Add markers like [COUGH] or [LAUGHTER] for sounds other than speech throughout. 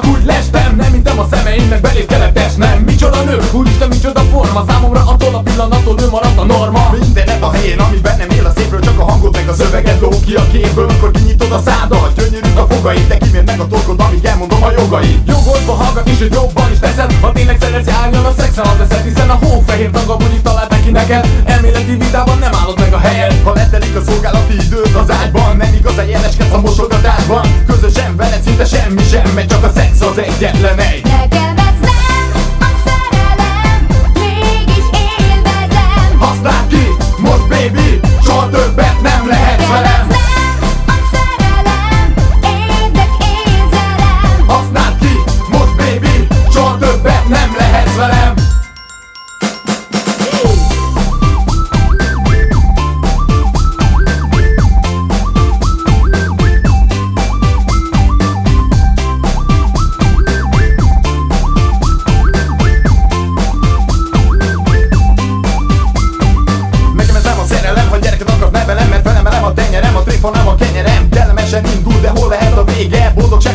Csak úgy lestem, nem mintem a szemeimnek belép kellett esnem. Micsoda nő, úristen micsoda forma. Számomra attól a pillanattól ő maradt a norma. Mindenet a helyén, ami bennem él a szépről Csak a hangod meg a szöveged ló ki a képből. Amikor kinyitod a szádat, gyönyörű a fogaid De kimér meg a torkod, amíg elmondom a jogaid Jogoltva hallgat is, hogy jobban is teszed. Ha tényleg szeretsz, álljon a szexen az eszed Hiszen a hófehér tagam úgy talált neki neked. Elméleti vitában nem állod meg a helyed. Ha letelik a szolgálati időd az ágyban? Nem igazán jeleskedsz a mosogatásban? Közösen veled szinte semmi sem megy Csak a szex az egyetlen egy. Nekem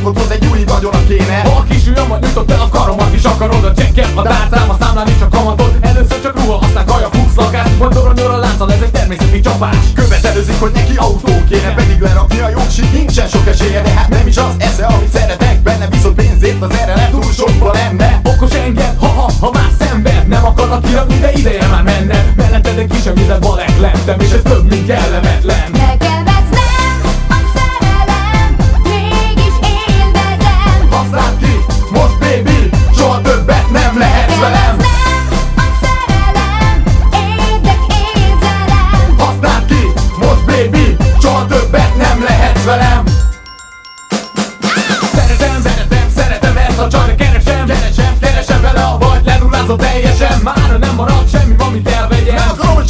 hoz egy új vagyona kéne. Ha a kis ujjamat nyújtott el a karomat is akarod a csekket. A tárcám, a számlán is a kamatot Először csak ruha, aztán kaja, fuchs, lakás. Majd toronyol a lánccal, ez egy természeti csapás. Követelőzik, hogy neki autó kéne Pedig lerakni a jogsit, nincsen sok esélye De hát nem is az esze, amit szeretek. Benne Viszont pénzért az erre túl sokba lenne. Okos enged, ha-ha, ha már szembe Nem akarnak kirakni, de ideje már menne. Melletted egy kis vizet balek lettem És ez több, mint kellemetlen. Nekem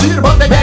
Nem akarom, hogy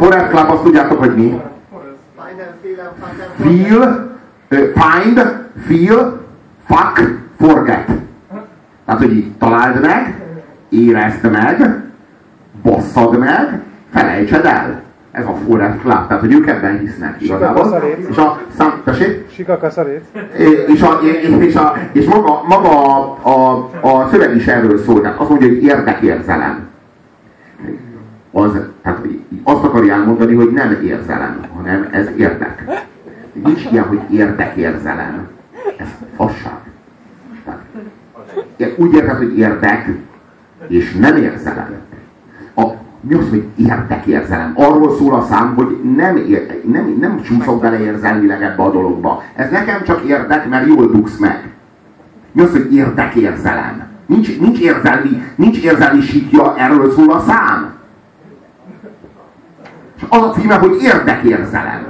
Forest Club azt tudjátok, hogy mi? Feel, find, feel, fuck, forget. Tehát, hogy így találd meg, érezd meg, basszad meg, felejtsed el. Ez a Forest Club, tehát, hogy ők ebben hisznek igazából. És a szám, tessék? Sikakaszarét. és, a, és, a, és maga, maga a, a, a szöveg is erről szól, tehát azt mondja, hogy érdekérzelem. Az, tehát azt akarja elmondani, hogy nem érzelem, hanem ez érdek. Nincs ilyen, hogy érdekérzelem. Ez fasság. Tehát, úgy érted, hogy érdek, és nem érzelem. A, mi az, hogy érdekérzelem? Arról szól a szám, hogy nem, ér, nem, nem csúszok bele érzelmileg ebbe a dologba. Ez nekem csak érdek, mert jól dugsz meg. Mi az, hogy érdekérzelem? Nincs, nincs, érzelmi, nincs érzelmi síkja, erről szól a szám. Az a címe, hogy érdekérzelem.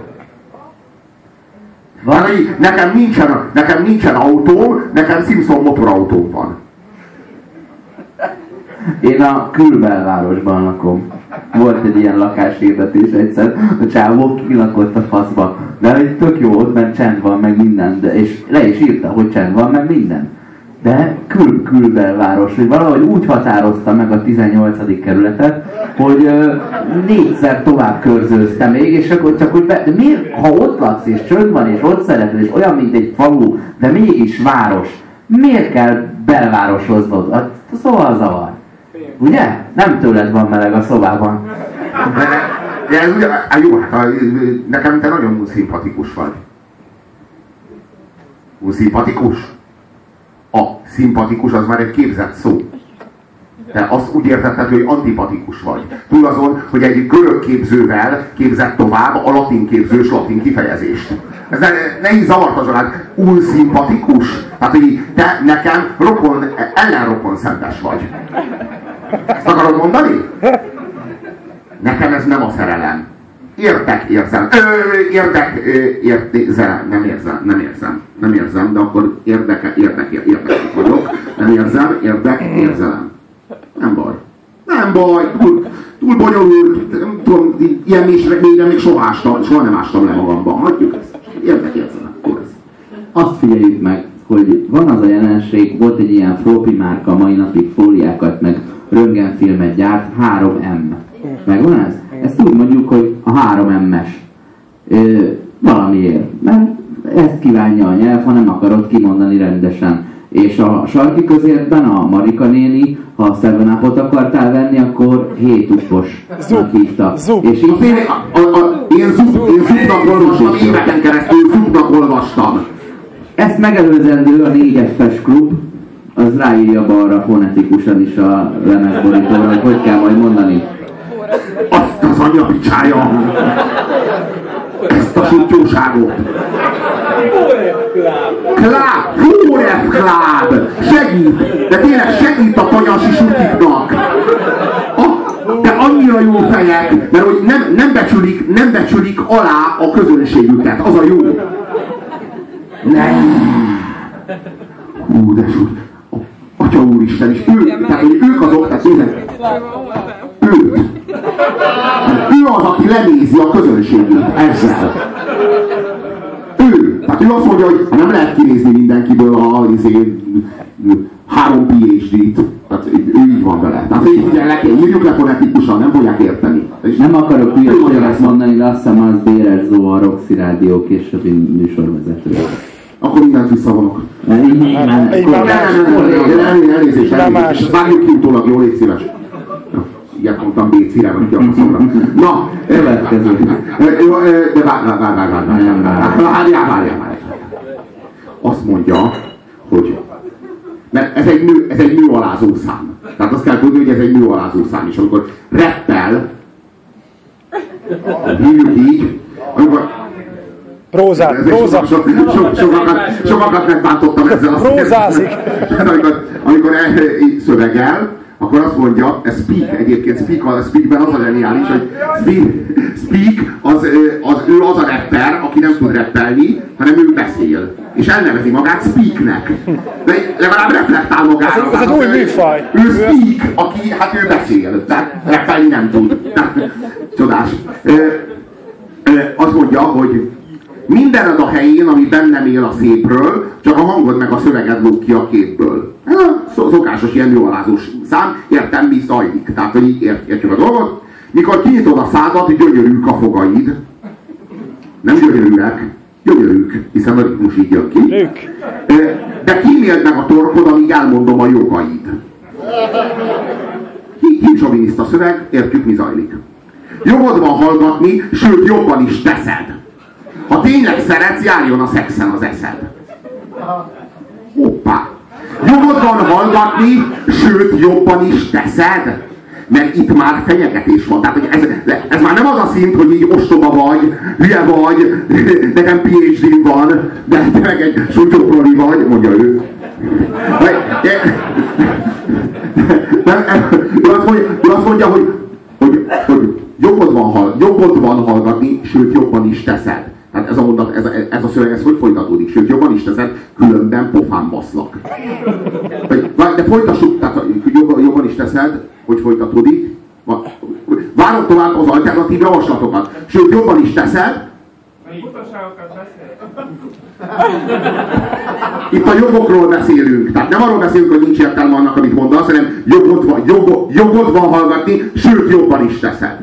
Van, hogy nekem nincsen, nekem nincsen autóm, nekem Simpson motorautóm van. Én a külbelvárosban lakom. Volt egy ilyen lakáshirdetés egyszer, a csávó kilakott a faszba. De egy tök jó, ott csend van, meg minden, de, és le is írta, hogy csend van, meg minden. De kül külbelváros, hogy valahogy úgy határozta meg a 18. kerületet, hogy ö, négyszer tovább körzőzte még, és akkor csak úgy be, de miért, ha ott laksz, és csönd van, és ott szereted, és olyan, mint egy falu, de mégis város, miért kell belvárosoznod? Hát, Szóval zavar. Ugye? Nem tőled van meleg a szobában. De, de ez ugye, á, jó, hát nekem te nagyon szimpatikus vagy. Szimpatikus? A szimpatikus az már egy képzett szó. Te azt úgy értetted, hogy antipatikus vagy. Túl azon, hogy egy görög képzővel képzett tovább a latin képzős latin kifejezést. Ez ne, ne így zavartasd új szimpatikus. Tehát, hogy te nekem rokon, ellenrokon szentes vagy. Ezt akarod mondani? Nekem ez nem a szerelem. Értek, érzem. Ö, érdek, ö, értézelem. Nem érzem, nem érzem. Nem érzem, de akkor érdeke, érdek, érdek vagyok. Nem érzem, érdek, érzelem. Nem baj. Nem baj, túl, túl bonyolult, nem tudom, ilyen mélyre, mélyre még soha, ástam, soha nem ástam le magamban. Hagyjuk ezt. Érdek, érzelem. Ez. Azt figyeljük meg, hogy van az a jelenség, volt egy ilyen floppy márka, mai napig fóliákat, meg röntgenfilmet gyárt, 3M. Megvan ez? Ezt úgy mondjuk, hogy a 3M-es. Ö, valamiért. Mert ezt kívánja a nyelv, ha nem akarod kimondani rendesen. És a sarki közértben a Marika néni, ha 7 up akartál venni, akkor 7 uppos hívta. Zup. És így Én, a, a, a, én, zub, én zubnak olvastam, éveken keresztül zubnak olvastam. Ezt megelőzendő a 4F-es klub, az ráírja balra fonetikusan is a lemezborítóra, hogy hogy kell majd mondani. Azt az anyapicsája! A sutyóságot! Klá! Fóref Kláb! Segít! De tényleg segít a tanyasi sutiknak! De annyira jó fejek, mert hogy nem, nem, becsülik, nem becsülik alá a közönségüket. Az a jó. Nem! Hú, de súly. Atya úristen, és ők, tehát hogy ők azok, tehát nézd, őt. Az, aki lenézi a közönségét ezzel. Ő. Tehát ő azt mondja, hogy nem lehet kinézni mindenkiből a izé, három PhD-t. Tehát ő így van vele. Tehát így ugye le kell, írjuk le fonetikusan, nem fogják érteni. És Nem akarok Ő mondja hülyeséget ezt. mondani, de azt hiszem az Béres Zó, a Roxy Rádió későbbi műsorvezetője. Akkor mindent visszavonok. Így már Nem, nem, nem, nem, nem, nem, elnézést, Nem elnézést. más. Ezt Vágjuk ki utólag, jó, légy szíves. Vagy ki a faszomra. Na, Következő. De várj, várj, várj, várj, várj, Nem, várj, várj. várjál, várjál, várjál. Azt mondja, hogy mert ez egy, nő, ez egy nőalázó szám. Tehát azt kell tudni, hogy ez egy nőalázó szám. És amikor reppel, hívjuk így, amikor Próza, ez próza. so, so, so, sokakat, sokakat megbántottam ezzel. Prózázik. amikor, amikor így szövegel, akkor azt mondja, ez speak, egyébként speak, a speakben az a zseniális, hogy speak, az, az, ő az a rapper, aki nem tud rappelni, hanem ő beszél. És elnevezi magát speaknek. De legalább reflektál magára. Ez ez egy új műfaj. Ő speak, aki, hát ő beszél, de rappelni nem tud. Tehát, csodás. Ö, ö, azt mondja, hogy mindened a helyén, ami bennem él a szépről, csak a hangod meg a szöveged lóg ki a képből. Szokásos ilyen nőalázós szám, értem, mi zajlik. Tehát, hogy így ért, értjük a dolgot. Mikor kinyitod a szádat, gyönyörűk a fogaid. Nem gyönyörűek, gyönyörűk, hiszen a ritmus így jön ki. De kíméld meg a torkod, amíg elmondom a jogaid. Hímsoviniszta szöveg, értjük mi zajlik. Jogod van hallgatni, sőt jobban is teszed. Ha tényleg szeretsz, járjon a szexen az eszed. Hoppá! Jogod van hallgatni, sőt jobban is teszed. Mert itt már fenyegetés van. Tehát hogy ez, ez már nem az a szint, hogy így ostoba vagy, hülye vagy, nekem phd van, de te meg egy sutyóproli vagy, mondja ő. Nem, ő azt mondja, ő azt mondja hogy, hogy, hogy jogod, van, jogod van hallgatni, sőt jobban is teszed. Tehát ez a mondat, ez a, ez a szöveg, ez hogy folytatódik? Sőt, jobban is teszed, különben pofán baszlak. De folytassuk, tehát jobban, jobban is teszed, hogy folytatódik. Várom tovább az alternatív javaslatokat. Sőt, jobban is teszed, Itt a jogokról beszélünk. Tehát nem arról beszélünk, hogy nincs értelme annak, amit mondasz, hanem jogod van, jogod, jogod van hallgatni, sőt jobban is teszed.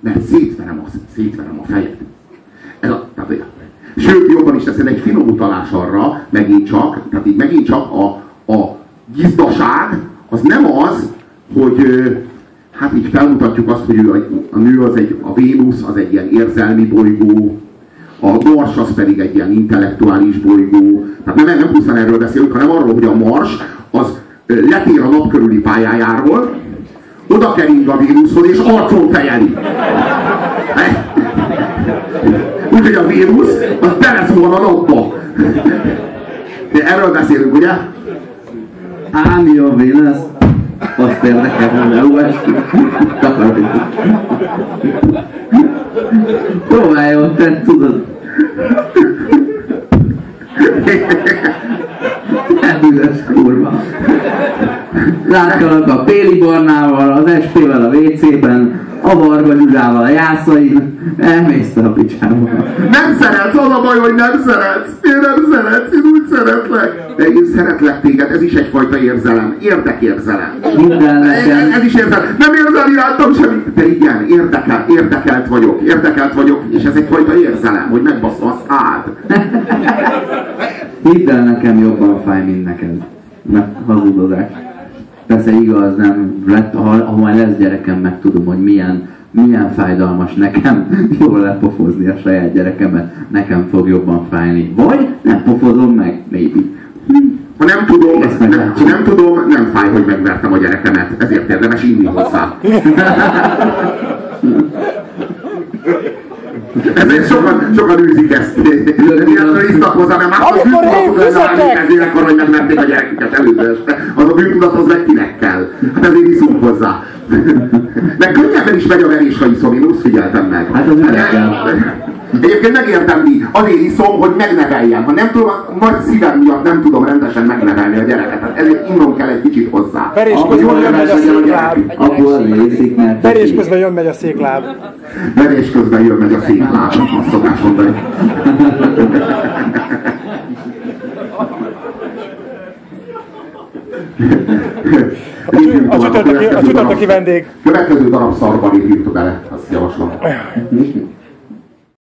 Mert szétverem a, szétverem a fejed. Ez a, tehát, sőt, jobban is teszed egy finom utalás arra, megint csak, tehát így megint csak a, a gizdaság az nem az, hogy hát így felmutatjuk azt, hogy a, a nő az egy, a Vénusz az egy ilyen érzelmi bolygó, a Mars az pedig egy ilyen intellektuális bolygó. Tehát nem, nem pusztán erről beszélünk, hanem arról, hogy a Mars az letér a nap körüli pályájáról, oda kering a Vénuszhoz, és arcon fejeli. Vénusz az beleszól a napba. De erről beszélünk, ugye? Ám mi a Vénusz? Azt érdekel, hogy elolvasni. Takarítok. Próbáljon, te tudod. Büdös kurva. Láttalak a Péli Barnával, az SP-vel a WC-ben, a Varga Gyurával a jászain, elmész a picsába. Nem szeretsz, az a baj, hogy nem szeretsz. Én nem szeretsz, én úgy szeretlek. De én szeretlek téged, ez is egyfajta érzelem. Érdekérzelem. Minden nekem. ez is érzelem. Nem érzel irántam semmit. De igen, érdekel, érdekelt vagyok. Érdekelt vagyok, és ez egyfajta érzelem, hogy megbasszom a szád. Hidd el, nekem jobban fáj, mint neked. Na, hazudozás. Persze igaz, nem lett, ha, ha majd lesz gyerekem, meg tudom, hogy milyen, milyen fájdalmas nekem [LAUGHS] jól lepofozni a saját gyerekemet. Nekem fog jobban fájni. Vagy nem pofozom meg, maybe. Ha nem tudom, Ezt nem, meglátjuk. nem tudom, nem fáj, hogy megvertem a gyerekemet. Ezért érdemes inni hozzá. [LAUGHS] Ezért sokan, sokan űzik ezt. Miért isztak hozzá, mert már az bűntudatot lenne ezért, hogy megverték a gyereküket előző este. Az a bűntudat az meg kinek kell. Hát ezért iszunk hozzá. De könnyebben is megy a verés, ha iszom, én úgy figyeltem meg. Hát az üregel. Egyébként megértem mi, azért iszom, hogy megneveljem. Ha nem tudom, nagy szívem miatt nem tudom rendesen megnevelni a gyereket. Ezért innom kell egy kicsit hozzá. Verés közben jól jön megy a székláb. az részik, mert... Verés közben jön megy a székláb. Verés közben jön meg a székláb, azt szokás mondani. A csü- a csütörtöki- vendég. Következő darab szarban írjuk bele, azt javaslom.